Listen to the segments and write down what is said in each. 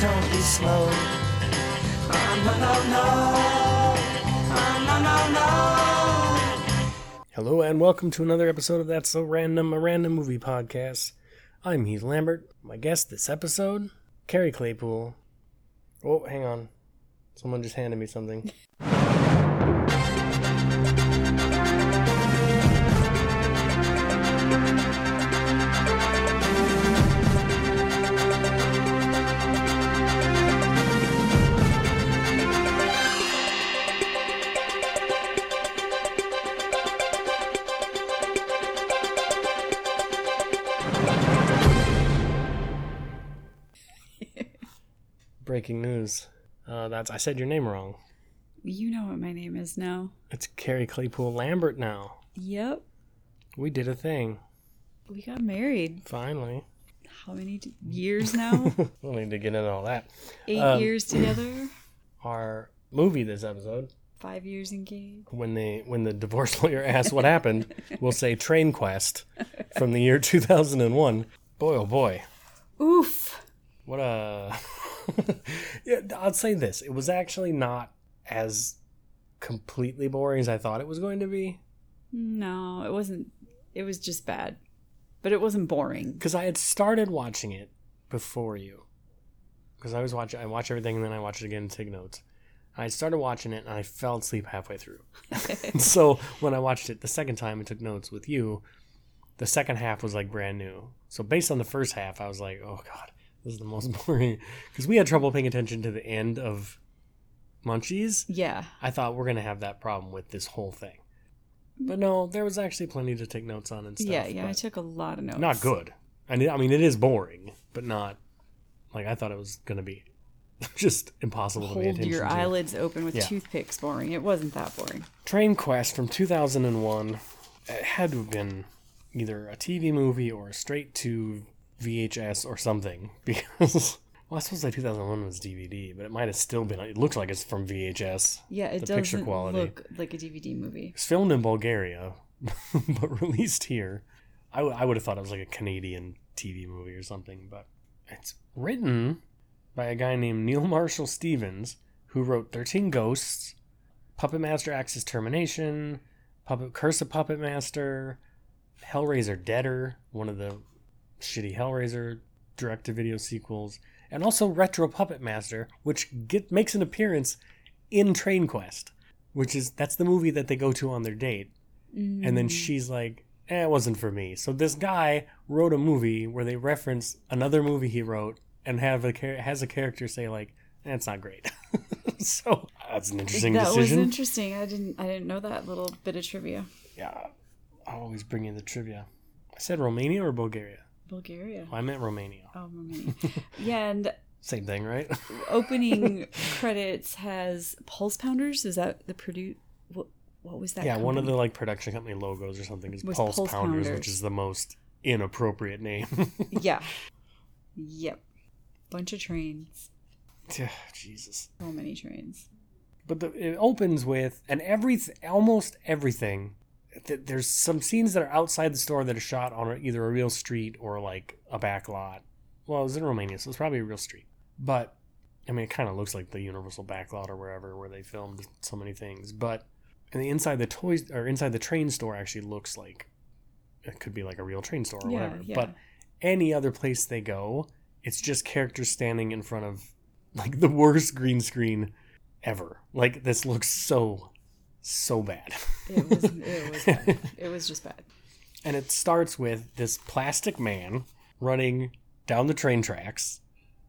Don't be slow. Oh, no, no, no. Hello and welcome to another episode of That's So Random, a random movie podcast. I'm Heath Lambert. My guest this episode, Carrie Claypool. Oh, hang on. Someone just handed me something. Breaking news. Uh, that's I said your name wrong. You know what my name is now. It's Carrie Claypool Lambert now. Yep. We did a thing. We got married. Finally. How many d- years now? We'll need to get into all that. Eight Um, years together. Our movie this episode, Five years engaged. when they when the divorce lawyer asks what happened, we'll say Train Quest from the year 2001. Boy, oh boy. Oof. What a. yeah, I'll say this. It was actually not as completely boring as I thought it was going to be. No, it wasn't. It was just bad, but it wasn't boring. Because I had started watching it before you. Because I was watching, I watch everything and then I watch it again and take notes. I started watching it and I fell asleep halfway through. so when I watched it the second time and took notes with you, the second half was like brand new. So based on the first half, I was like, oh god, this is the most boring. Because we had trouble paying attention to the end of Munchies. Yeah. I thought we're gonna have that problem with this whole thing. But no, there was actually plenty to take notes on and stuff. yeah, yeah. I took a lot of notes. not good. I mean, I mean, it is boring, but not like I thought it was gonna be. Just impossible to pay Hold attention your to. eyelids open with Yeah. toothpicks. Boring. It wasn't that boring. Train Quest from 2001. It had to have been either a TV movie or a straight to VHS or something because. Well, I suppose like 2001 was DVD, but it might have still been. It looks like it's from VHS. Yeah, it The doesn't picture quality. look like a DVD movie. It's filmed in Bulgaria, but released here. I, w- I would have thought it was like a Canadian TV movie or something, but it's written by a guy named Neil Marshall Stevens, who wrote 13 Ghosts, Puppet Master Axis Termination, Puppet Curse of Puppet Master, Hellraiser Deader, one of the shitty Hellraiser direct to video sequels, and also Retro Puppet Master, which get, makes an appearance in Train Quest, which is that's the movie that they go to on their date. And then she's like, eh, it wasn't for me. So this guy wrote a movie where they reference another movie he wrote and have a has a character say like, eh, it's not great. so that's an interesting that was interesting. I didn't. I didn't know that little bit of trivia. yeah, I'll always bring in the trivia. I said Romania or Bulgaria. Bulgaria. Oh, I meant Romania. Oh, Romania. yeah, and Same thing, right? opening credits has Pulse Pounders. Is that the produce? What, what was that? yeah, one of the like production company logos or something is Pulse, Pulse Pounders, Pounders. which is the most inappropriate name. Yeah. Yep. Bunch of trains. Jesus. So many trains. But the, it opens with and every almost everything. Th- There's some scenes that are outside the store that are shot on either a real street or like a back lot. Well, it was in Romania, so it's probably a real street. But I mean, it kind of looks like the Universal back lot or wherever where they filmed so many things. But and the inside the toys or inside the train store actually looks like it could be like a real train store or Yeah, whatever. yeah. But any other place they go, it's just characters standing in front of like the worst green screen ever. Like this looks so so bad. It was. It was. Bad. It was just bad. and it starts with this plastic man running down the train tracks,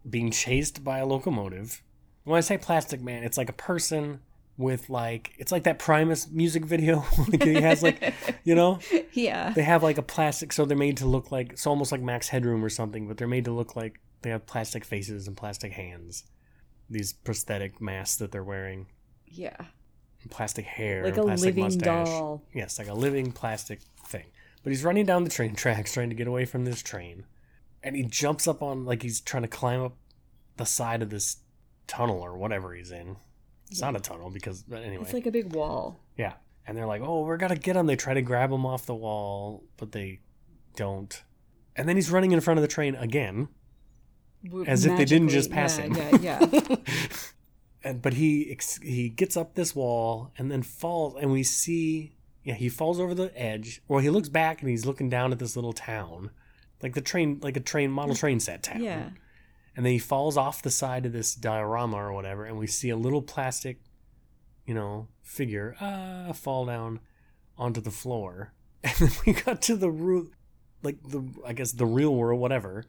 being chased by a locomotive. When I say plastic man, it's like a person with like it's like that Primus music video. like he has like you know Yeah. they have like a plastic, so they're made to look like it's almost like Max Headroom or something, but they're made to look like they have plastic faces and plastic hands. These prosthetic masks that they're wearing, Yeah. Plastic hair, Like and a plastic living mustache. doll. Yes, like a living plastic thing. But he's running down the train tracks trying to get away from this train. And he jumps up on, like, he's trying to climb up the side of this tunnel or whatever he's in. It's not a tunnel because, but anyway. It's like a big wall. Yeah. And they're like, oh, we're to get him. They try to grab him off the wall, but they don't. And then he's running in front of the train again. As if they didn't just pass yeah, him. Yeah, yeah. and but he he gets up this wall and then falls and we see yeah he falls over the edge. Well he looks back and he's looking down at this little town like the train like a train model train set town. Yeah. and then he falls off the side of this diorama or whatever and we see a little plastic you know figure uh fall down onto the floor. And then we got to the roof like the i guess the real world whatever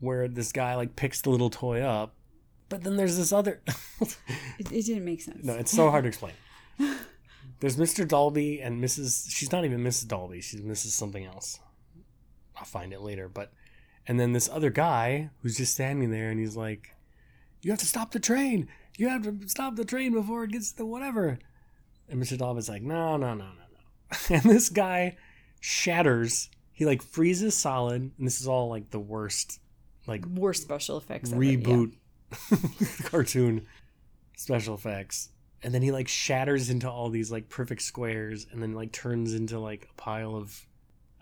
where this guy like picks the little toy up but then there's this other It, it didn't make sense. no it's so hard to explain there's mr dolby and mrs she's not even mrs dolby she's mrs something else i'll find it later but and then this other guy who's just standing there and he's like you have to stop the train you have to stop the train before it gets to whatever and mr dolby's like no no no no no and this guy shatters he like freezes solid and this is all like the worst like Worst special effects. ever, yeah. cartoon special effects and then he like shatters into all these like perfect squares and then like turns into like a pile of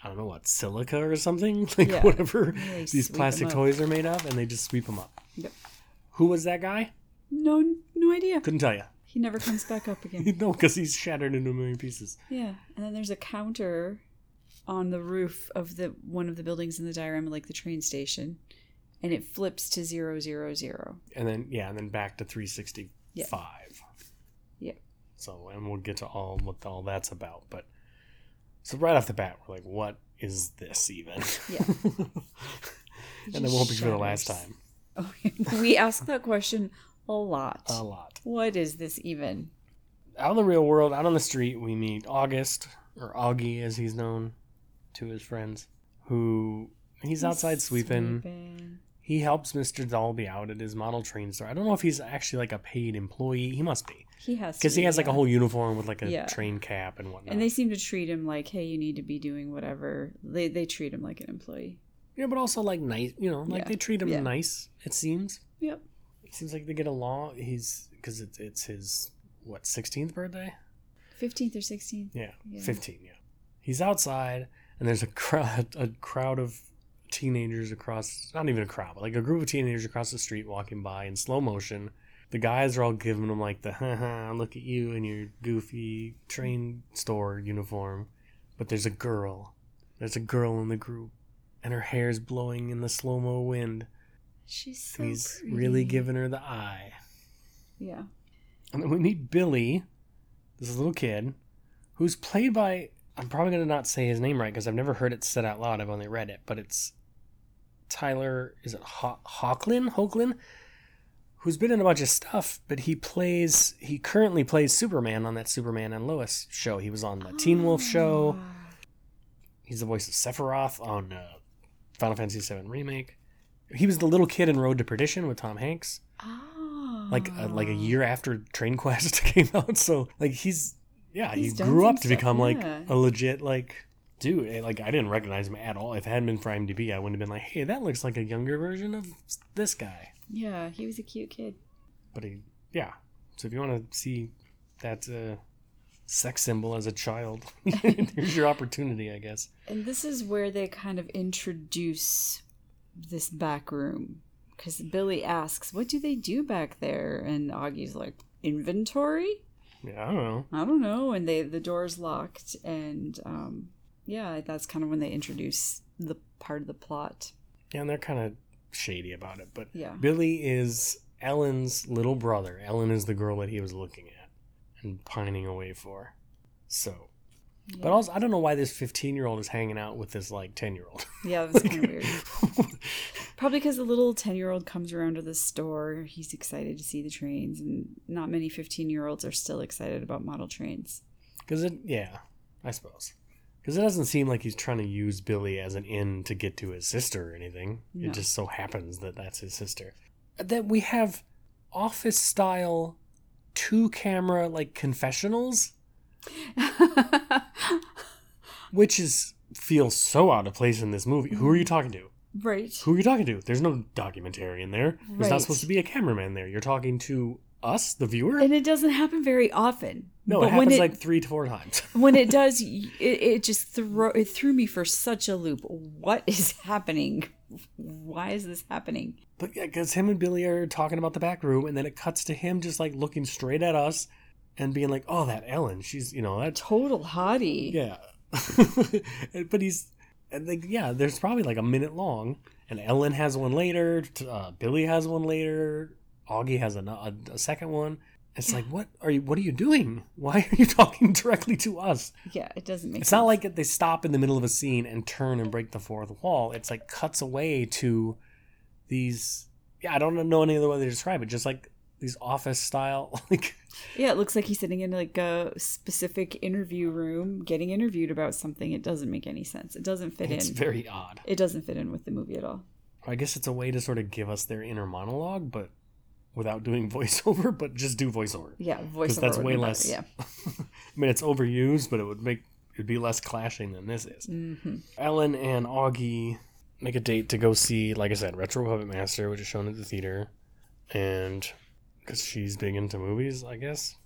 i don't know what silica or something like Yeah. whatever these plastic toys are made of and they just sweep them up Yep. who was that guy No, no idea. couldn't tell you He never comes back up again. no because he's shattered into a million pieces Yeah, and then there's a counter on the roof of the one of the buildings in the diorama, like the train station, and it flips to zero zero zero. and then yeah and then back to 365 Yep. so and we'll get to all what all that's about but so right off the bat we're like what is this even Yeah. and it won't be for the last time oh, we ask that question a lot. a lot What is this even? out in the real world out on the street we meet august or augie as he's known to his friends who he's outside sweeping Sweeping. He helps mr dolby out at his model train store i don't know if he's actually like a paid employee he must be He has because he has like a whole uniform with like a Yeah. train cap and whatnot And they seem to treat him like, hey, you need to be doing whatever. They they treat him like an employee. Yeah, but also like nice, you know, like Yeah. they treat him Yeah. nice. It seems. Yep. It seems like they get along. He's because it's it's his what sixteenth birthday. Fifteenth or sixteenth. Yeah, Yeah. fifteen. Yeah, he's outside, and there's a crowd a crowd of teenagers across. Not even a crowd, but like a group of teenagers across the street walking by in slow motion. The guys are all giving them like the haha, look at you in your goofy train store uniform. But there's a girl. There's a girl in the group, and her hair's blowing in the slow mo wind. She's so And he's pretty. really giving her the eye. Yeah. And then we meet Billy, this little kid, who's played by. I'm probably going to not say his name right because I've never heard it said out loud. I've only read it. But it's Tyler. Is it Haw- Hawklin? Hoagland? Who's been in a bunch of stuff, but he plays. He currently plays Superman on that Superman and Lois show. He was on the Teen Wolf show. He's the voice of Sephiroth on uh, Final Fantasy VII Remake. He was the little kid in Road to Perdition with Tom Hanks Oh. like uh, like a year after Train Quest came out. So like he's yeah, He's he grew up to stuff, become like a legit like dude. eh, Like I didn't recognize him at all. If it hadn't been for IMDb, I wouldn't have been like, hey, that looks like a younger version of this guy. Yeah, he was a cute kid. But he yeah. So if you want to see that uh, sex symbol as a child, here's your opportunity, I guess. And this is where they kind of introduce this back room. Because Billy asks, What do they do back there? And Augie's like, Inventory? Yeah, I don't know. I don't know. And they the door's locked. And um, yeah, that's kind of when they introduce the part of the plot. Yeah, and they're kind of shady about it. But Yeah. Billy is Ellen's little brother. Ellen is the girl that he was looking at and pining away for. So, but also, I don't know why this 15 year old is hanging out with this like 10 year old. Yeah, that's kind of weird. Probably because the little 10 year old comes around to the store. He's excited to see the trains, and not many 15 year olds are still excited about model trains. Because it, yeah, I suppose. Because it doesn't seem like he's trying to use Billy as an in to get to his sister or anything. No. It just so happens that that's his sister. That we have office style two camera like confessionals, which is feel so out of place in this movie. Who are you talking to? Right. Who are you talking to? There's no documentary in there. There's not supposed to be a cameraman there. You're talking to us, the viewer. And it doesn't happen very often. no, but it happens it, like three to four times. when it does, it, it just throw it threw me for such a loop. What is happening? Why is this happening? But yeah, because him and Billy are talking about the back room, and then it cuts to him just like looking straight at us and being like, "Oh, that Ellen, she's you know that Total hottie. yeah." but he's and like yeah, there's probably like a minute long, and Ellen has one later. Uh, Billy has one later. Augie has a, a, a second one. It's like, what are you? What are you doing? Why are you talking directly to us? Yeah, it doesn't make It's sense. not like they stop in the middle of a scene and turn and break the fourth wall. It's like cuts away to these. Yeah, I don't know any other way to describe it. Just like these office style, like Yeah, it looks like he's sitting in like a specific interview room getting interviewed about something. It doesn't make any sense. It doesn't fit it's in. It's very odd. it doesn't fit in with the movie at all. I guess it's a way to sort of give us their inner monologue, but without doing voiceover, but just do voiceover. Yeah, voiceover. that's would way be better, less- Yeah. I mean, it's overused, but it would make it'd be less clashing than this is. hmm Ellen and Augie make a date to go see, like I said, Retro Puppet Master, which is shown at the theater, and because she's big into movies, I guess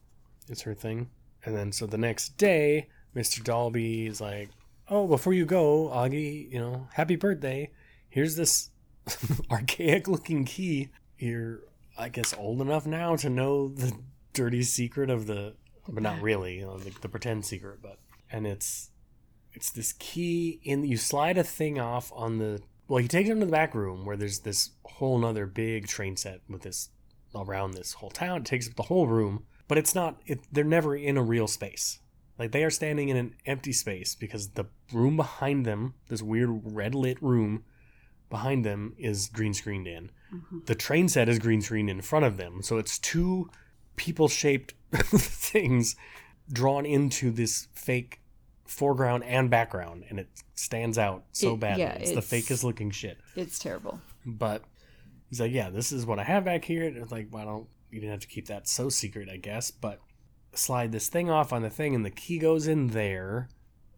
it's her thing. And then so the next day, Mr. Dolby is like, "Oh, before you go, Augie, you know, happy birthday. Here's this archaic-looking key. You're, I guess, old enough now to know the dirty secret of the, but not really, you know, the, the pretend secret, but and it's." it's this key in you slide a thing off on the well he takes him to the back room where there's this whole nother big train set with this around this whole town it takes up the whole room but it's not it, they're never in a real space like they are standing in an empty space because the room behind them this weird red lit room behind them is green screened in Mm-hmm. the train set is green screen in front of them so it's two people shaped things drawn into this fake foreground and background and it stands out so It- bad yeah, it's, the it's- fakest looking shit. It's terrible. but he's like yeah this is what i have back here. And it's like why don't you didn't have to keep that so secret i guess. But slide this thing off on the thing and the key goes in there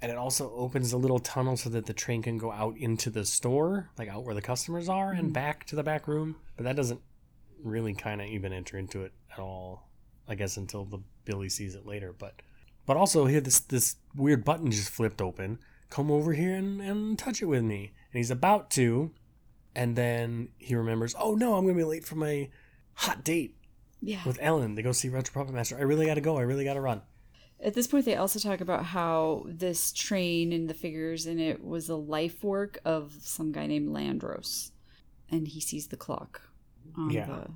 and it also opens a little tunnel so that the train can go out into the store like out where the customers are and mm. back to the back room. But that doesn't really kind of even enter into it at all i guess until the billy sees it later. But but also here this this weird button just flipped open. Come over here and, and touch it with me. And he's about to and then he remembers oh no i'm gonna be late for my hot date Yeah. with ellen to go see retro puppet master. I really gotta go. I really gotta run At this point, they also talk about how this train and the figures in it was a life work of some guy named Landros, and he sees the clock on Yeah. the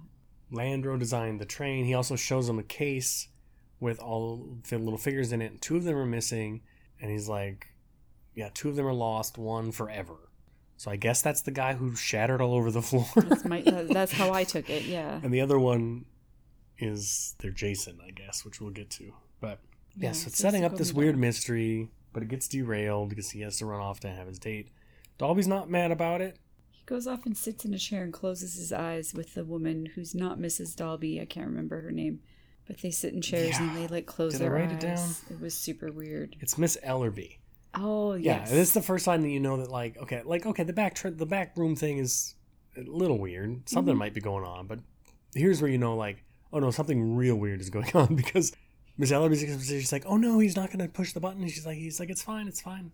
landro designed the train he also shows him a case with all the little figures in it two of them are missing and he's like yeah two of them are lost one forever so i guess that's the guy who shattered all over the floor That's, my, that's how I took it. Yeah. and the other one is their Jason, I guess, which we'll get to. But Yeah, yeah, so it's setting up this weird down. mystery, but it gets derailed because he has to run off to have his date. Dolby's not mad about it. He goes off and sits in a chair and closes his eyes with the woman who's not Mrs. Dalby. I can't remember her name. But they sit in chairs and they like close Did I their write eyes. it down? It was super weird. It's Miss Ellerby. Oh Yeah, yes. this is the first time that you know that, like, okay, like, okay, the back tr- the back room thing is a little weird. Something Mm-hmm. might be going on, but here's where you know, like, oh no, something real weird is going on because Miss Ellerby's she's like, oh no, he's not gonna push the button. And she's like, he's like, it's fine, it's fine.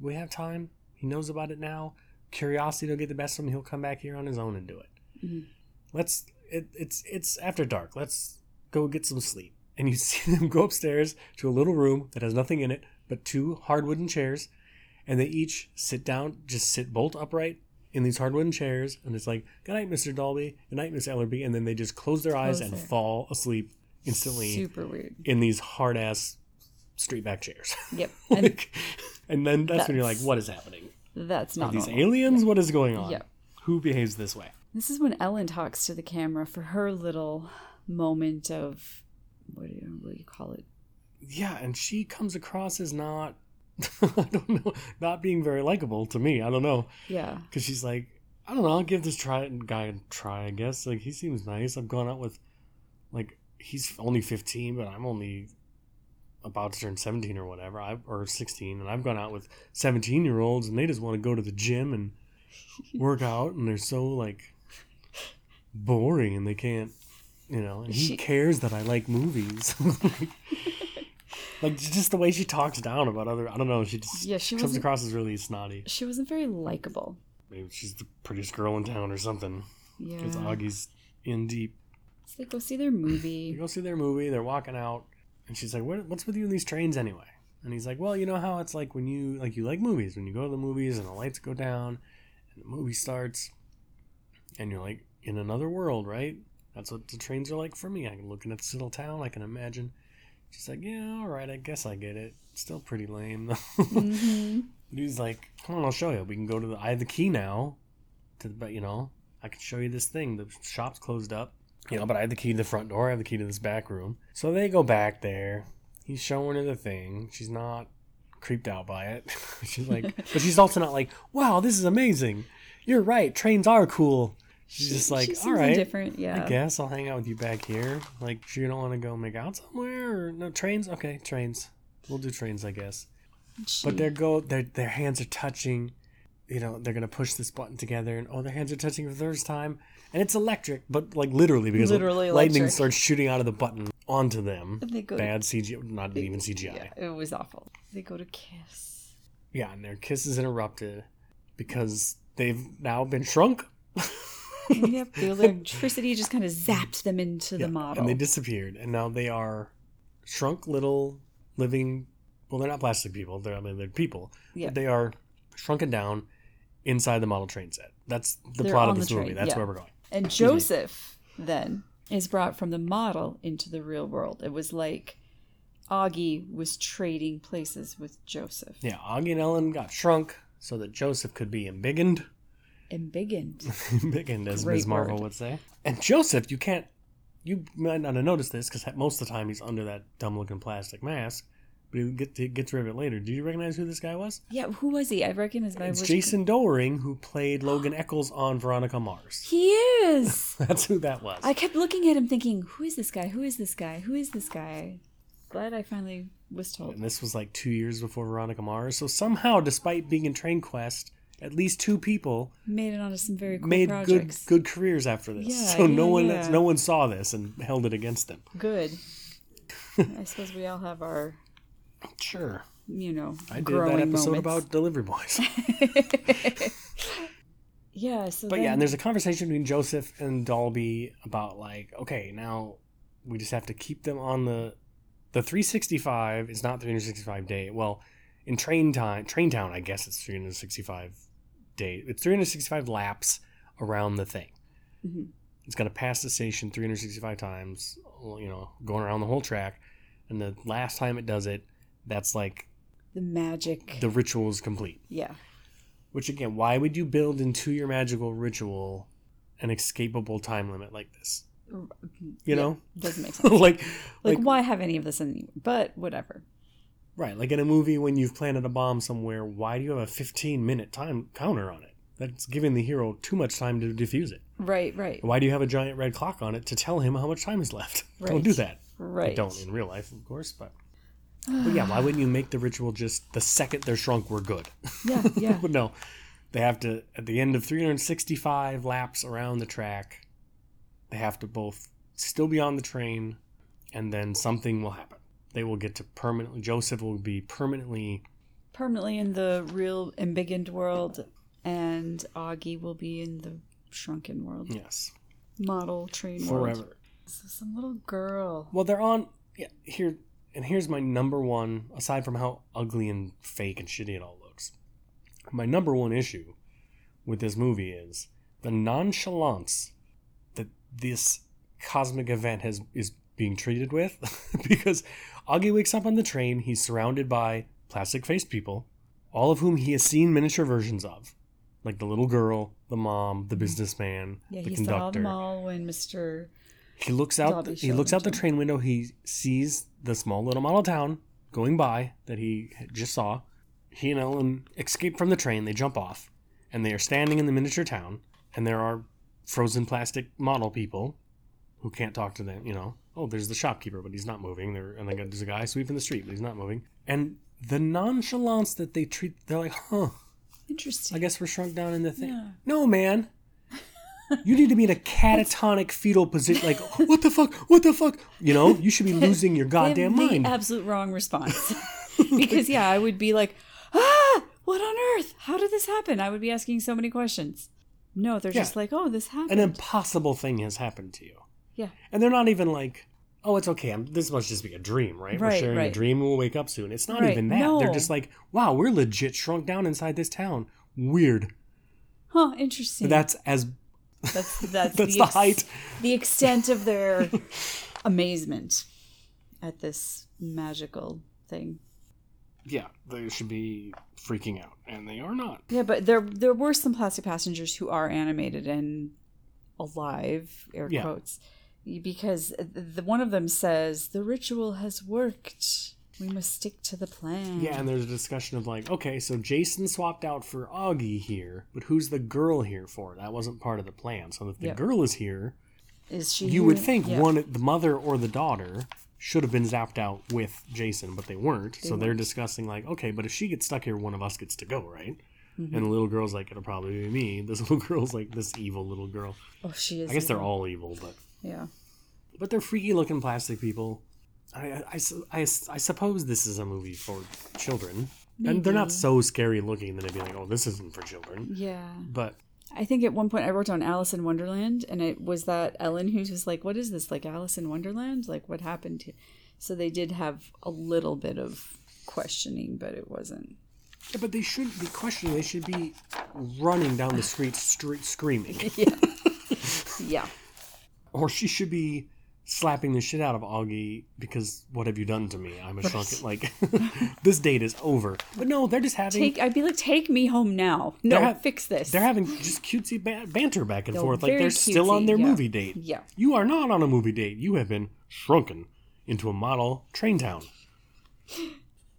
We have time. He knows about it now. Curiosity will get the best of him. He'll come back here on his own and do it. Mhm. Let's. It, it's it's after dark. Let's go get some sleep. And you see them go upstairs to a little room that has nothing in it but two hard wooden chairs, and they each sit down, just sit bolt upright in these hard wooden chairs, and it's like, "Good night, Mister Dolby. Good night, Miss Ellerby," and then they just close their eyes Close and fall asleep instantly super weird. in these hard ass straight back chairs. Yep. And Like, and then that's, when you're like, "What is happening? that's Are not these normal. aliens? What is going on? Yeah. Who behaves this way?" This is when Ellen talks to the camera for her little moment of what do you, what do you call it? Yeah, and she comes across as not. I don't know, not being very likable to me. I don't know. Yeah. because she's like, I don't know, I'll give this try guy a try. I guess like he seems nice. I've gone out with, like, he's only fifteen, but I'm only about to turn 17 or whatever, I or 16, and I've gone out with 17 year olds, and they just want to go to the gym and work out, and they're so like boring, and they can't, you know. And he She- cares that I like movies. like just the way she talks down about other, I don't know. She just Yeah, she comes across as really snotty. She wasn't very likable. Maybe she's the prettiest girl in town or something. Yeah. Because Augie's in deep. So they go see their They movie. go see their movie. They're walking out, and she's like, what, "What's with you in these trains anyway?" And he's like, "Well, you know how it's like when you like you like movies. When you go to the movies and the lights go down, and the movie starts, and you're like in another world, right? That's what the trains are like for me. I'm looking at this little town. I can imagine." She's like, "Yeah, all right. I guess I get it. Still pretty lame though." hmm He's like, "Come on, I'll show you. We can go to the. I have the key now, to the, but you know, I can show you this thing. The shop's closed up, you know, but I have the key to the front door. I have the key to this back room. So they go back there. He's showing her the thing. She's not creeped out by it. she's like, but she's also not like, wow, this is amazing. You're right. Trains are cool. She's just like, she all seems Yeah. I guess I'll hang out with you back here. Like, sure you don't want to go make out somewhere or no trains? Okay, trains. We'll do trains, I guess. She- But their go their their hands are touching. You know, they're gonna push this button together, and oh, their hands are touching for the first time, and it's electric, but like literally because Literally lightning electric. starts shooting out of the button onto them. And they go- Bad CGI, not even CGI. yeah, it was awful. They go to kiss. Yeah, and their kiss is interrupted because they've now been shrunk. yep. The electricity just kind of zapped them into Yeah, the model. and they disappeared, and now they are shrunk little living. Well, they're not plastic people. They're I mean they're people. Yeah. They are shrunken down inside the model train set. That's the They're plot of this movie. That's yeah. where we're going. And Joseph then is brought from the model into the real world. It was like Augie was trading places with Joseph. Yeah, Augie and Ellen got shrunk so that Joseph could be embiggened. Embiggened. embiggened, as Great Ms. Marvel word. would say. And Joseph, you can't, you might not have noticed this because most of the time he's under that dumb looking plastic mask, but he get, he gets rid of it later. Do you recognize who this guy was? Yeah, who was he? I recognize my It's was- Jason Dohring who played Logan Echolls on Veronica Mars. He is. That's who that was. I kept looking at him thinking, who is this guy? Who is this guy? Who is this guy? Glad I finally was told. And this was like two years before Veronica Mars. So somehow, despite being in Train Quest, at least two people Made it onto some very cool made projects. good good careers after this. Yeah, so no one yeah. no one saw this and held it against them. Good. I suppose we all have our, Sure. you know, I did that episode moments. about delivery boys. yeah. So but then, yeah, and there's a conversation between Joseph and Dolby about like, okay, now we just have to keep them on the the 365 is not 365 day. Well, in train time, train town, I guess it's 365 day. It's 365 laps around the thing. Mhm. It's got to pass the station 365 times, you know, going around the whole track. And the last time it does it, that's like the magic. the ritual is complete. yeah. Which again, why would you build into your magical ritual an escapable time limit like this? You Yeah, know, Doesn't make sense. like, like, like, why have any of this in But whatever. right, like in a movie when you've planted a bomb somewhere, why do you have a 15 minute time counter on it? That's giving the hero too much time to defuse it. Right, right, Why do you have a giant red clock on it to tell him how much time is left? Don't do that. right. I don't in real life, of course, but. But yeah, why wouldn't you make the ritual just the second they're shrunk, we're good? Yeah, yeah. but no, they have to at the end of 365 laps around the track. They have to both still be on the train, and then something will happen. They will get to permanently. Joseph will be permanently. Permanently in the real embiggened world, and Augie will be in the shrunken world. Yes, Model train world. forever. So some little girl. Well, they're on. Yeah, here and here's my number one. Aside from how ugly and fake and shitty it all looks, my number one issue with this movie is the nonchalance that this cosmic event has is being treated with. because Augie wakes up on the train. He's surrounded by plastic faced people, all of whom he has seen miniature versions of, like the little girl, the mom, the mm-hmm. businessman, Yeah, the he saw them all when Mr. He looks out. Dobby he looks out the train window. He sees the small little model town going by that he just saw. He and Ellen escape from the train. They jump off, and they are standing in the miniature town. And there are frozen plastic model people who can't talk to them. You know, oh, there's the shopkeeper, but he's not moving. There, and then there's a guy sweeping the street, but he's not moving. And the nonchalance that they treat, they're like, huh, Interesting. I guess we're shrunk down in the thing. Yeah. No, man. You need to be in a catatonic fetal position. Like, what the fuck? What the fuck? You know, you should be losing your goddamn mind. absolute wrong response. because yeah, I would be like, ah, what on earth? How did this happen? I would be asking so many questions. No, they're Yeah. just like, oh, this happened. An impossible thing has happened to you. yeah, And they're not even like, oh, it's okay. I'm, this must just be a dream, right? We're Right, sharing a dream and we'll wake up soon. It's not Right, even that. They're just like, wow, we're legit shrunk down inside this town. Weird. huh? Interesting. That's as that's that's, that's the, the ex- height. the extent of their amazement at this magical thing. Yeah, they should be freaking out, and they are not. Yeah, but there there were some plastic passengers who are animated and alive, air Yeah. quotes, because the, one of them says the ritual has worked. We must stick to the plan. Yeah, and there's a discussion of like, okay, so Jason swapped out for Augie here, but who's the girl here for? That wasn't part of the plan. So if the Yep. girl is here, is she? you would think Yeah. one, the mother or the daughter, should have been zapped out with Jason, but they weren't. so they're weren't. discussing like, okay, but if she gets stuck here, one of us gets to go, right? Mm-hmm. And the little girl's like, it'll probably be me. This little girl's like this evil little girl. Oh, she is. I guess they're all evil, but Yeah. but they're freaky looking plastic people. I, I, I I, suppose this is a movie for children. And they're not so scary looking that it'd be like, oh, this isn't for children. Yeah. But I think at one point I wrote down Alice in Wonderland, and it was that Ellen who was like, "What is this? Like Alice in Wonderland? Like what happened to?" So they did have a little bit of questioning, but it wasn't. yeah, but they shouldn't be questioning. They should be running down the street, street screaming, yeah. Yeah. or she should be slapping the shit out of Augie because what have you done to me? I'm a shrunken. Like this date is over. But no, they're just having Take. I'd be like, take me home now. No, ha- fix this. They're having just cutesy ba- banter back and They're forth, like they're still on their yeah. movie date. Yeah. You are not on a movie date. You have been shrunken into a model train town.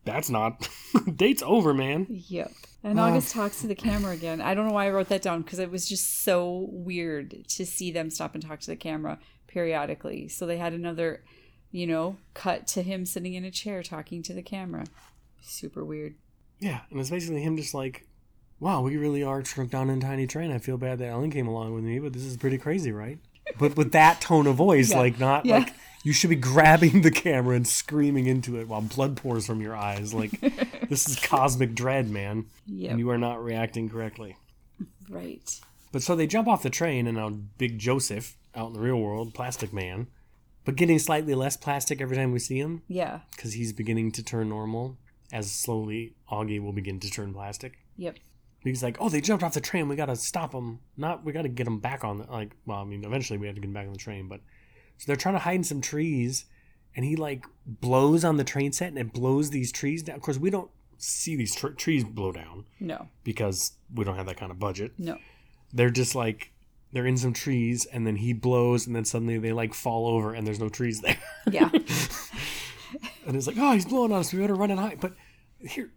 That's not. Date's over, man. Yep. And Uh. August talks to the camera again. I don't know why I wrote that down because it was just so weird to see them stop and talk to the camera periodically. So they had another, you know, cut to him sitting in a chair talking to the camera. Super weird. Yeah, and it's basically him just like, wow, we really are shrunk down in a tiny train. I feel bad that Ellen came along with me, but this is pretty crazy, right? But with that tone of voice, Yeah. like not Yeah. like you should be grabbing the camera and screaming into it while blood pours from your eyes. Like this is cosmic dread, man. Yep. And you are not reacting correctly. Right. But so they jump off the train, and now Big Joseph, out in the real world, Plastic Man, but getting slightly less plastic every time we see him Yeah. because he's beginning to turn normal. As slowly Augie will begin to turn plastic. Yep. He's like, "Oh, they jumped off the train. We gotta stop them. Not, we gotta get them back on the like. Well, I mean, eventually we have to get them back on the train. But so they're trying to hide in some trees, and he like blows on the train set, and it blows these trees down. Of course, we don't see these tr- trees blow down No. because we don't have that kind of budget. No. they're just like they're in some trees and then he blows and then suddenly they like fall over and there's no trees there Yeah. and it's like oh he's blowing on us we better run and hide but here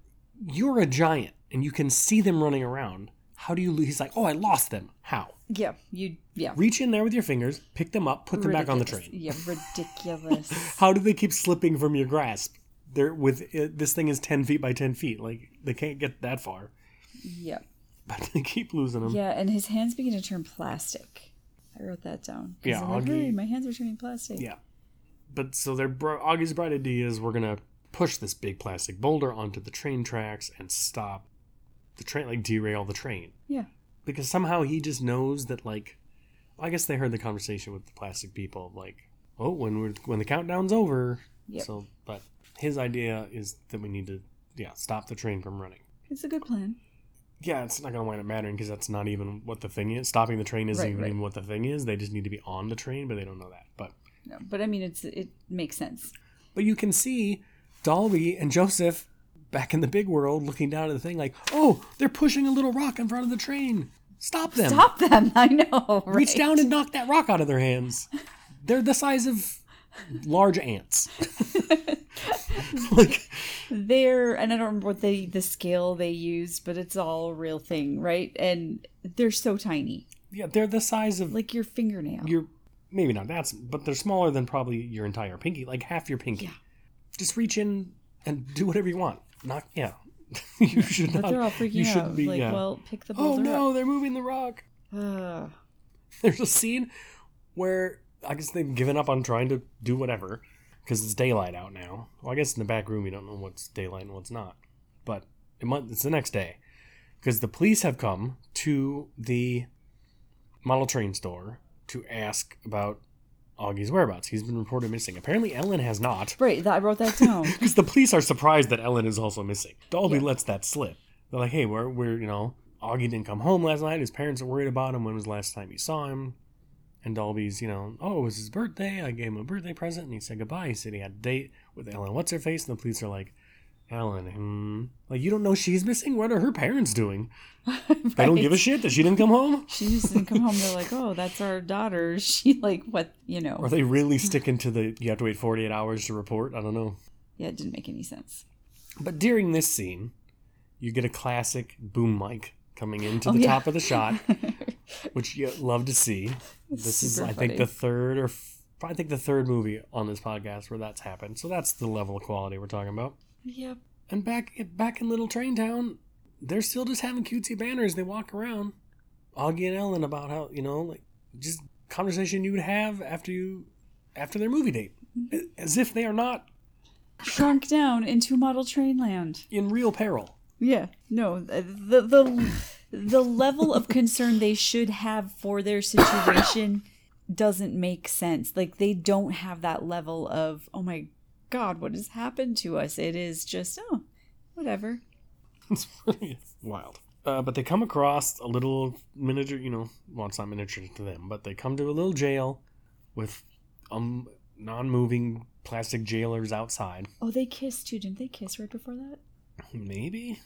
you're a giant and you can see them running around how do you lo- he's like oh i lost them how yeah. You. Yeah. reach in there with your fingers pick them up put them back on the Ridiculous. train Yeah. Ridiculous. how do they keep slipping from your grasp they're with it, this thing is 10 feet by 10 feet like they can't get that far yeah. But they keep losing them Yeah. And his hands begin to turn plastic. I wrote that down. Yeah, I'm like, "Hey, my hands are turning plastic. Yeah. But so their bro- Augie's bright idea is we're gonna push this big plastic boulder onto the train tracks and stop the train, like derail the train. Yeah. Because somehow he just knows that, like, I guess they heard the conversation with the plastic people, like, oh, when we're when the countdown's over. Yep. So, but his idea is that we need to, yeah, stop the train from running. It's a good plan. Yeah, it's not gonna wind up mattering because that's not even what the thing is. Stopping the train isn't Right, even, right. even what the thing is. They just need to be on the train, but they don't know that. But No, but I mean, it's it makes sense. But you can see Dolby and Joseph back in the big world looking down at the thing like, oh, they're pushing a little rock in front of the train. Stop them. Stop them! I know. Right? Reach down and knock that rock out of their hands. They're the size of large ants. like, They're and I don't remember what they the scale they used, but it's all a real thing, right? And they're so tiny, yeah, they're the size of like your fingernail. your maybe not that's, but they're smaller than probably your entire pinky, like half your pinky. Yeah. Just reach in and do whatever you want. Not yeah. you should But not. they're all freaking you out. shouldn't be. like, yeah. well, pick the oh boulder no, up. they're moving the rock. There's a scene where I guess they've given up on trying to do whatever because it's daylight out now. Well, I guess in the back room you don't know what's daylight and what's not, but it might, it's the next day because the police have come to the model train store to ask about Augie's whereabouts. He's been reported missing. Apparently, Ellen has not. Right, that, I wrote that down. Because the police are surprised that Ellen is also missing. Dolby Yeah. lets that slip. They're like, hey, we're, we're, you know, Augie didn't come home last night. His parents are worried about him. When was the last time you saw him? And Dolby's, you know, oh, it was his birthday. I gave him a birthday present and he said goodbye. He said he had a date with Ellen. What's her face? And the police are like, Ellen, hmm. Like, you don't know she's missing? What are her parents doing? They don't give a shit that she didn't come home? She just didn't come home. They're like, oh, that's our daughter. She like what you know. Are they really sticking to the you have to wait 48 hours to report? I don't know. Yeah, it didn't make any sense. But during this scene, you get a classic boom mic coming into Oh, the yeah. top of the shot, which you love to see. This is, super I think, the third or f- I think the third movie on this podcast where that's happened. So that's the level of quality we're talking about. Yep. And back back in Little Train Town, they're still just having cutesy banners. They walk around, Augie and Ellen about how you know, like just conversation you would have after you after their movie date, mm-hmm. as if they are not Shrunk down into model train land. in real peril. Yeah. No, uh, the the the level of concern they should have for their situation doesn't make sense. Like they don't have that level of, oh my god, what has happened to us? It is just, oh, whatever. It's wild. Uh, but they come across a little miniature, you know, well, it's not miniature to them, but they come to a little jail with um non-moving plastic jailers outside. Oh, they kissed too, didn't they kiss right before that? Maybe.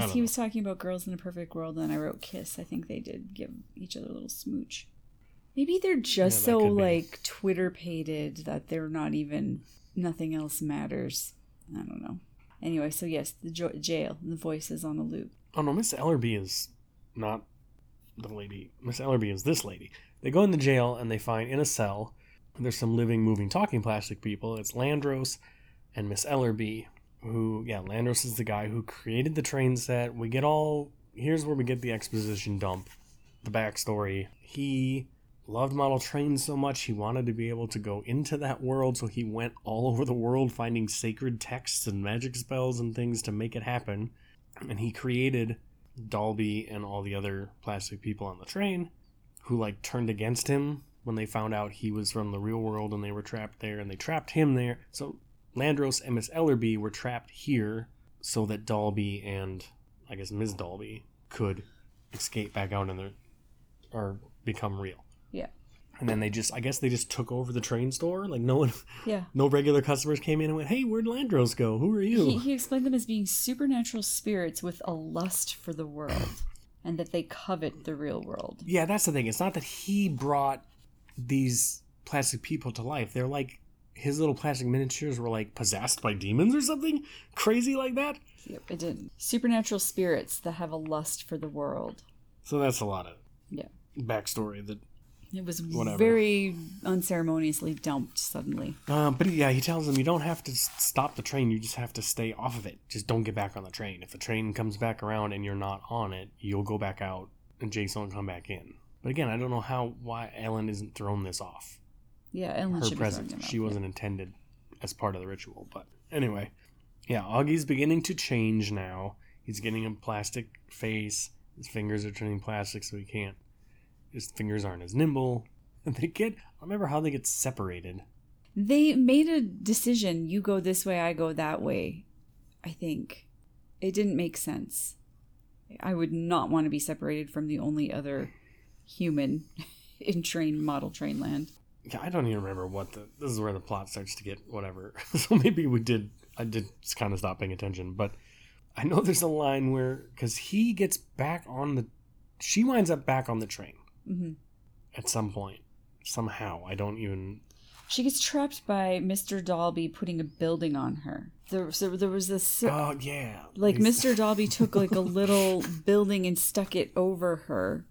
Don't he know. was talking about girls in a perfect world, and I wrote kiss. I think they did give each other a little smooch. Maybe they're just Yeah, so like Twitter pated that they're not even nothing else matters. I don't know. Anyway, so yes, the jo- jail, the voices on a loop. Oh no, Miss Ellerby is not the lady. Miss Ellerby is this lady. They go in the jail and they find in a cell there's some living, moving, talking plastic people. It's Landros and Miss Ellerby, who yeah, Landros is the guy who created the train set. We get all here's where we get the exposition dump, the backstory. He loved model trains so much he wanted to be able to go into that world, so he went all over the world finding sacred texts and magic spells and things to make it happen and he created Dalby and all the other plastic people on the train who like turned against him when they found out he was from the real world and they were trapped there and they trapped him there. So Landros and Miss Ellerby were trapped here so that Dalby and I guess Ms. Dalby could escape back out in the or become real. Yeah. And then they just I guess they just took over the train store. Like no one Yeah. no regular customers came in and went, Hey, where'd Landros go? Who are you? He, he explained them as being supernatural spirits with a lust for the world, and that they covet the real world. Yeah, that's the thing. It's not that he brought these plastic people to life. They're like his little plastic miniatures were like possessed by demons or something crazy like that. Yep, it did. Supernatural spirits that have a lust for the world. So that's a lot of Yeah. backstory. That, It was Whatever. very unceremoniously dumped suddenly. um, but yeah, he tells them you don't have to stop the train. You just have to stay off of it. Just don't get back on the train. If the train comes back around and you're not on it, you'll go back out and Jason will come back in. But again, I don't know how why Ellen isn't thrown this off. Yeah, Ellen her presence. She wasn't intended as part of the ritual. But anyway, yeah, Augie's beginning to change now. He's getting a plastic face. His fingers are turning plastic, so he can't. His fingers aren't as nimble. And they get. I remember how they get separated. They made a decision. You go this way, I go that way. I think it didn't make sense. I would not want to be separated from the only other human in train model train land. Yeah, I don't even remember what the. This is where the plot starts to get whatever. so maybe we did. I did kind of stop paying attention, but I know there's a line where because he gets back on the, she winds up back on the train hmm at some point somehow. I don't even. She gets trapped by Mr. Dalby putting a building on her. There, so there was this Oh yeah, like He's- Mr. Dalby took like a little building and stuck it over her,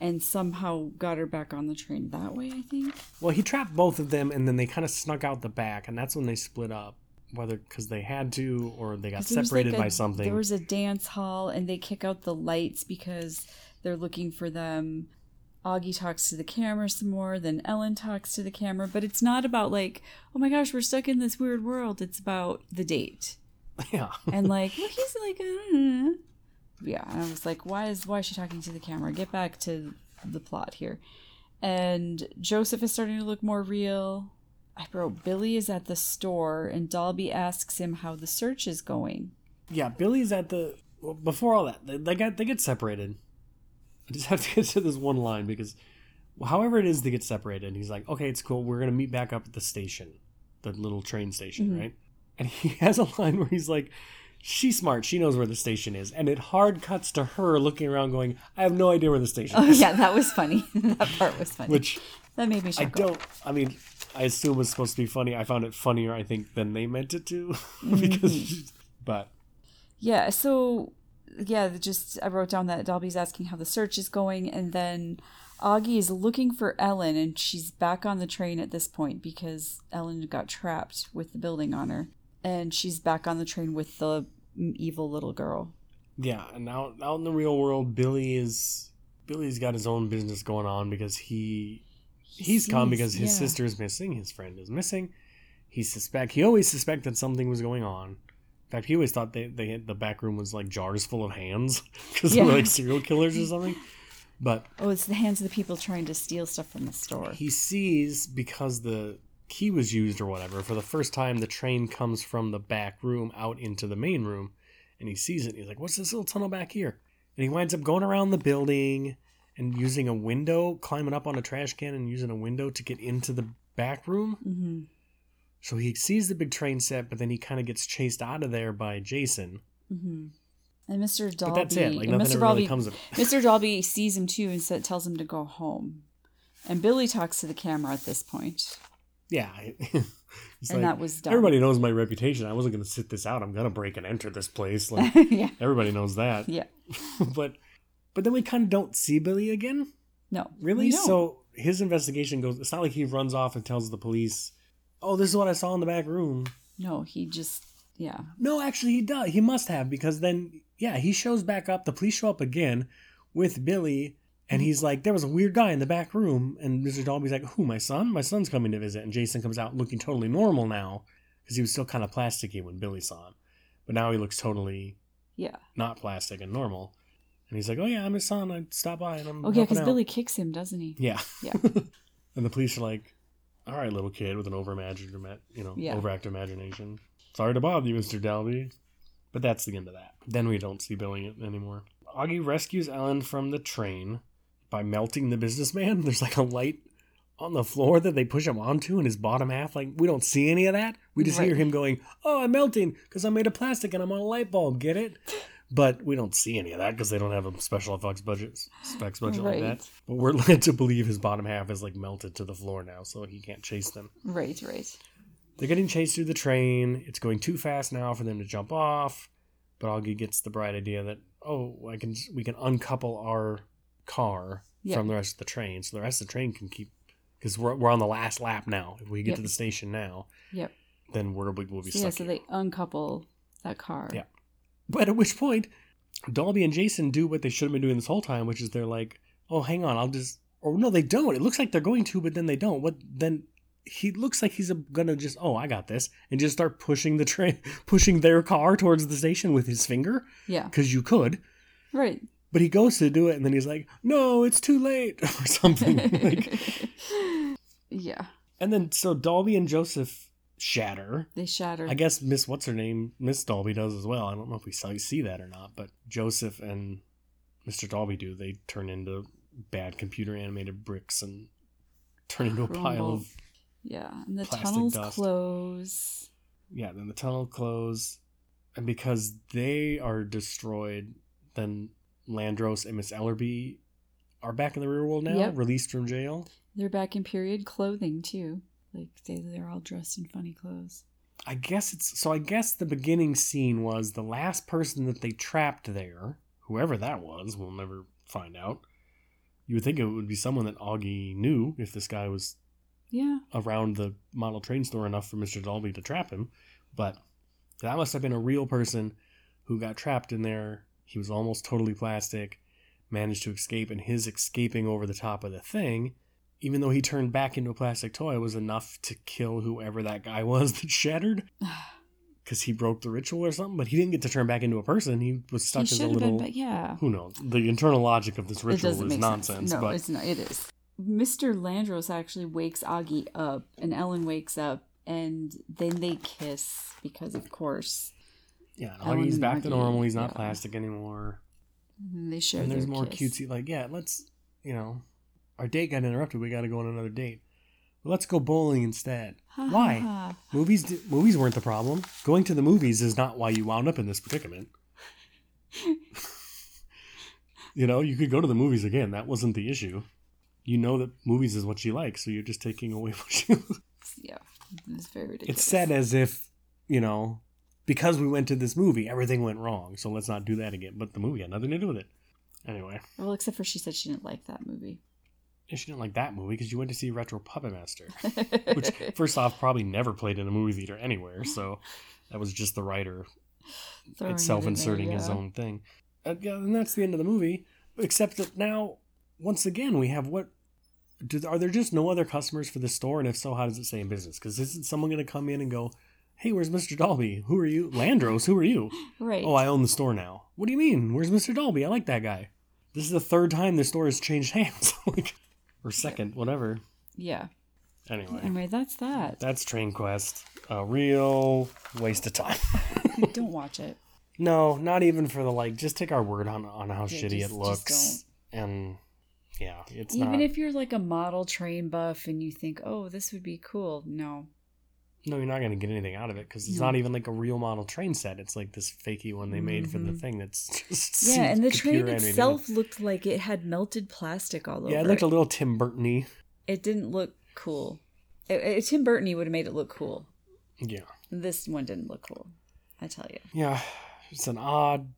and somehow got her back on the train that way, I think. Well, he trapped both of them, and then they kind of snuck out the back, and that's when they split up. Whether because they had to or they got separated like, a- by something. There was a dance hall, and they kick out the lights because they're looking for them. Augie talks to the camera some more, then Ellen talks to the camera, but it's not about like, oh my gosh, we're stuck in this weird world. It's about the date. yeah. And like, well, he's like, uh, yeah. And I was like, why is why is she talking to the camera? Get back to the plot here. And Joseph is starting to look more real. I wrote Billy is at the store, and Dalby asks him how the search is going. yeah, Billy's at the. Well, before all that, they, they get they get separated. I just have to get to this one line because, however it is, they get separated. He's like, "Okay, it's cool. We're gonna meet back up at the station, the little train station, mm-hmm. right?" And he has a line where he's like, "She's smart. She knows where the station is," and it hard cuts to her looking around, going, "I have no idea where the station Oh is." yeah, that was funny. that part was funny. Which that made me I don't. I mean, I assume was supposed to be funny. I found it funnier, I think, than they meant it to, Mm-hmm. because. But Yeah, so yeah, just I wrote down that Dalby's asking how the search is going, and then Augie is looking for Ellen, and she's back on the train at this point because Ellen got trapped with the building on her, and she's back on the train with the evil little girl. yeah, and out out in the real world, Billy is Billy's got his own business going on because he he's come sees- because his yeah. sister is missing, his friend is missing. He suspect he always suspected something was going on. In fact, he always thought they, they the back room was like jars full of hands because they were like serial killers or something. But Oh, it's the hands of the people trying to steal stuff from the store. he sees because the key was used or whatever for the first time the train comes from the back room out into the main room and he sees it and he's like what's this little tunnel back here and he winds up going around the building and using a window climbing up on a trash can and using a window to get into the back room hmm so he sees the big train set but then he kind of gets chased out of there by jason hmm And Mr. Dalby, but that's it like nothing Mr. ever really Dalby, comes of it Mr. Dalby sees him too and tells him to go home. And Billy talks to the camera at this point, yeah and like, that was done. everybody knows my reputation i wasn't going to sit this out i'm going to break and enter this place like yeah, everybody knows that yeah. but but then we kind of don't see Billy again. No, Really? So his investigation goes. It's not like he runs off and tells the police, "Oh, this is what I saw in the back room." no, he just yeah, No, actually, he does. He must have because then, yeah, he shows back up. The police show up again with Billy, and he's like, "There was a weird guy in the back room." And Mr. Dalby's like, "Who? My son? My son's coming to visit." And Jason comes out looking totally normal now because he was still kind of plasticky when Billy saw him, but now he looks totally yeah. not plastic and normal. And he's like, "Oh yeah, I'm his son. I stopped by and I'm." Oh yeah, because. Billy kicks him, doesn't he? Yeah. Yeah. and the police are like, "All right, little kid with an overimagined, ima- you know, Yeah. overactive imagination. Sorry to bother you, Mister Dalby." But that's the end of that. Then we don't see Billy anymore. Augie rescues Ellen from the train by melting the businessman. There's like a light on the floor that they push him onto in his bottom half. Like we don't see any of that. We just hear him going, "Oh, I'm melting because I'm made of plastic and I'm on a light bulb." Get it? But we don't see any of that because they don't have a special effects budget, specs budget like that. But we're led to believe his bottom half is like melted to the floor now, so he can't chase them. Right, right. They're getting chased through the train. It's going too fast now for them to jump off. But Augie gets the bright idea that oh, I can we can uncouple our car Yeah. from the rest of the train, so the rest of the train can keep because we're we're on the last lap now. If we get Yep. to the station now, Yep. then we're we'll be So, stuck. yeah, so here. they uncouple that car. Yeah. But at which point, Dolby and Jason do what they should have been doing this whole time, which is they're like, "Oh, hang on, I'll just." Or no, they don't. It looks like they're going to, but then they don't. What then? He looks like he's gonna just, "Oh, I got this," and just start pushing the train, pushing their car towards the station with his finger, Yeah. because you could. Right. But he goes to do it, and then he's like, "No, it's too late," or something. like, yeah. and then so Dolby and Joseph shatter. They shatter. I guess Miss what's her name, Miss Dolby does as well. I don't know if we saw, see that or not, but Joseph and Mr. Dolby do. They turn into bad computer animated bricks and turn into a pile of yeah. And the tunnels dust. close. yeah. Then the tunnel close, and because they are destroyed, then Landros and Miss Ellerby are back in the real world now, Yep. released from jail. They're back in period clothing too. Like they they're all dressed in funny clothes. I guess it's so. I guess the beginning scene was the last person that they trapped there, whoever that was. We'll never find out. You would think it would be someone that Augie knew if this guy was Yeah. around the model train store enough for Mr. Dolby to trap him, but that must have been a real person who got trapped in there. He was almost totally plastic, managed to escape, and his escaping over the top of the thing, even though he turned back into a plastic toy, was enough to kill whoever that guy was that shattered. Because he broke the ritual or something, but he didn't get to turn back into a person. He was stuck he as a little. been, but yeah. Who knows? The internal logic of this ritual is nonsense. sense. No, but it's not. It is. Mr. Landros actually wakes Augie up, and Ellen wakes up, and then they kiss because, of course, yeah, Augie's back to normal. He's not yeah. plastic anymore. and they share and there's more kiss. cutesy like yeah let's you know our date got interrupted we got to go on another date let's go bowling instead why movies di- movies weren't the problem going to the movies is not why you wound up in this predicament you know you could go to the movies again that wasn't the issue you know that movies is what she likes so you're just taking away what she yeah, it's very ridiculous. it's said as if you know because we went to this movie everything went wrong so let's not do that again but the movie had nothing to do with it anyway Well, except for she said she didn't like that movie. Yeah, she didn't like that movie because you went to see Retro Puppet Master, which first off probably never played in a movie theater anywhere. So that was just the writer Throwing it self-inserting there, his own thing. Uh, yeah, and that's the end of the movie. Except that now, once again, we have what? Do, are there just no other customers for this store? And if so, how does it stay in business? Because isn't someone going to come in and go, "Hey, where's Mr. Dolby? Who are you? Landros? Who are you? Right. Oh, I own the store now. What do you mean? Where's Mr. Dolby? I like that guy. This is the third time the store has changed hands. like, or second, whatever. yeah. Anyway, Anyway, that's that. that's Train Quest. A real waste of time. Don't watch it. no, not even for the like. Just take our word on on how Yeah, shitty just- it looks. And yeah, it's not. Even not. if you're like a model train buff and you think, oh, this would be cool. No. No, you're not going to get anything out of it because it's No. not even like a real model train set. It's like this fakey one they made for the Mhm. thing. That's just Yeah, and the train animated. itself looked like it had melted plastic all over. Yeah, it looked a little Tim Burton-y. It didn't look cool. It, it- Tim Burton would have made it look cool. Yeah. This one didn't look cool. I tell you. Yeah, it's an odd,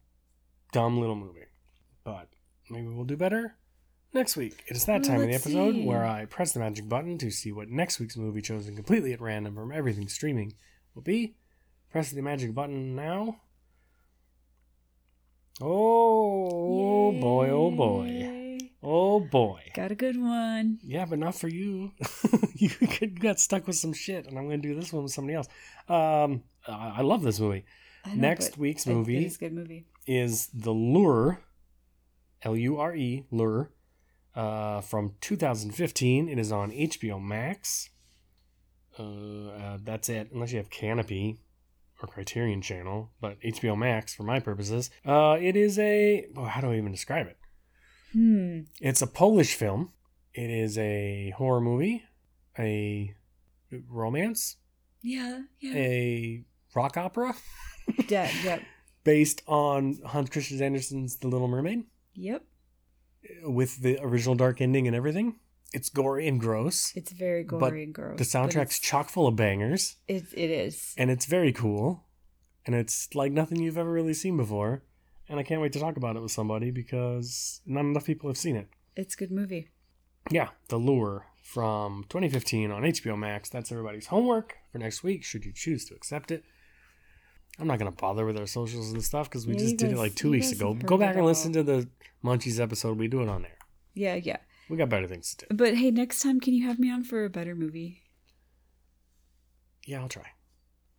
dumb little movie. But maybe we'll do better next week. It is that time of the Let's episode see. where I press the magic button to see what next week's movie, chosen completely at random from everything streaming, will be. Press the magic button now. Oh boy, oh boy. Oh boy. Got a good one. Yeah, but not for you. you got stuck with some shit, and I'm going to do this one with somebody else. Um, I love this movie. Know, Next week's movie It is good movie. is The Lure, L U R E, Lure, uh, from 2015. It is on HBO Max. Uh, uh, that's it, unless you have Canopy or Criterion Channel, but HBO Max for my purposes. Uh, it is a. Oh, how do I even describe it? Hmm. It's a Polish film. It is a horror movie, a romance, Yeah. Yeah. a rock opera yeah. Yep. based on Hans Christian Andersen's The Little Mermaid. Yep. With the original dark ending and everything. It's gory and gross. It's very gory and gross. The soundtrack's chock full of bangers, It, it is. and it's very cool. And it's like nothing you've ever really seen before. And I can't wait to talk about it with somebody because not enough people have seen it. It's a good movie. Yeah, The Lure from 2015 on HBO Max. That's everybody's homework for next week, should you choose to accept it. I'm not going to bother with our socials and stuff because we Yeah, just did it like two weeks ago. Go back and listen to the Munchies episode. We do it on there. Yeah. Yeah. We got better things to do. But hey, next time, can you have me on for a better movie? Yeah, I'll try.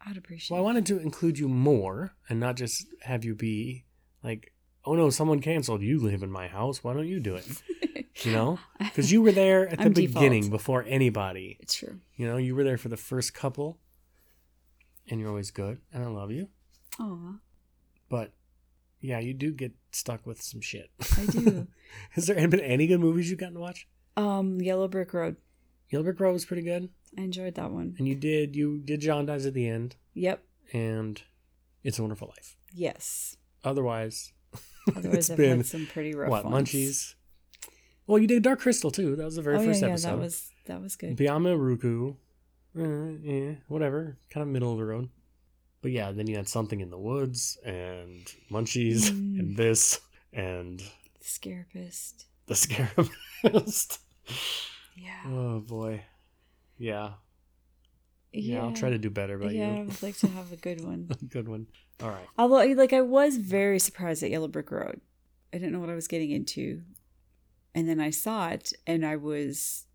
I'd appreciate. Well, I wanted to include you more and not just have you be like, oh no, someone canceled. You live in my house. Why don't you do it? You know? Because you were there at the I'm beginning default. before anybody. It's true. You know, you were there for the first couple and you're always good and I love you. Aw, But yeah, you do get stuck with some shit. I do. Has there been any good movies you've gotten to watch? um, Yellow Brick Road. Yellow Brick Road was pretty good. I enjoyed that one. And you did, you did John Dies at the end Yep. and It's a Wonderful Life. Yes. Otherwise, Otherwise, it's I've been had some pretty rough what ones. munchies well you did dark crystal too that was the very oh first yeah, yeah, episode that was that was good. Biyama Ruku uh, yeah whatever kind of middle of the road but yeah then you had something in the woods and munchies Mm. and this and the Scarapist. the Scarabist. Yeah. oh boy. Yeah. Yeah, I'll try to do better by Yeah, I would like to have a good one. a Good one. All right. Although, like, I was very surprised at Yellow Brick Road. I didn't know what I was getting into, and then I saw it, and I was,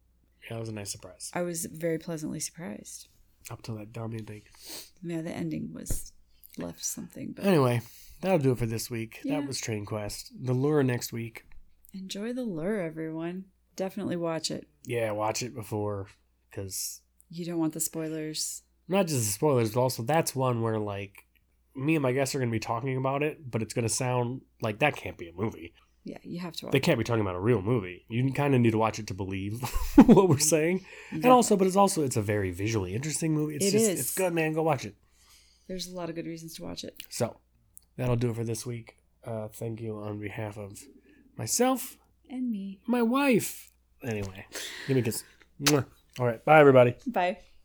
Yeah, that was a nice surprise. I was very pleasantly surprised. Up to that dumb ending. Yeah, the ending was left something, but Anyway, that'll do it for this week. Yeah. That was Train Quest. The lure next week. enjoy the lure, everyone. Definitely watch it. Yeah, watch it before, because You don't want the spoilers. not just the spoilers, but also that's one where like me and my guests are going to be talking about it, but it's going to sound like that can't be a movie. Yeah, you have to watch. They can't be talking about a real movie. You kind of need to watch it to believe what we're saying. And also, but it's also it's a very visually interesting movie. It's It just is. it's good, man. Go watch it. There's a lot of good reasons to watch it. So that'll do it for this week. Uh, thank you on behalf of myself, And me. my wife. Anyway, give me a kiss. All right, bye everybody. Bye.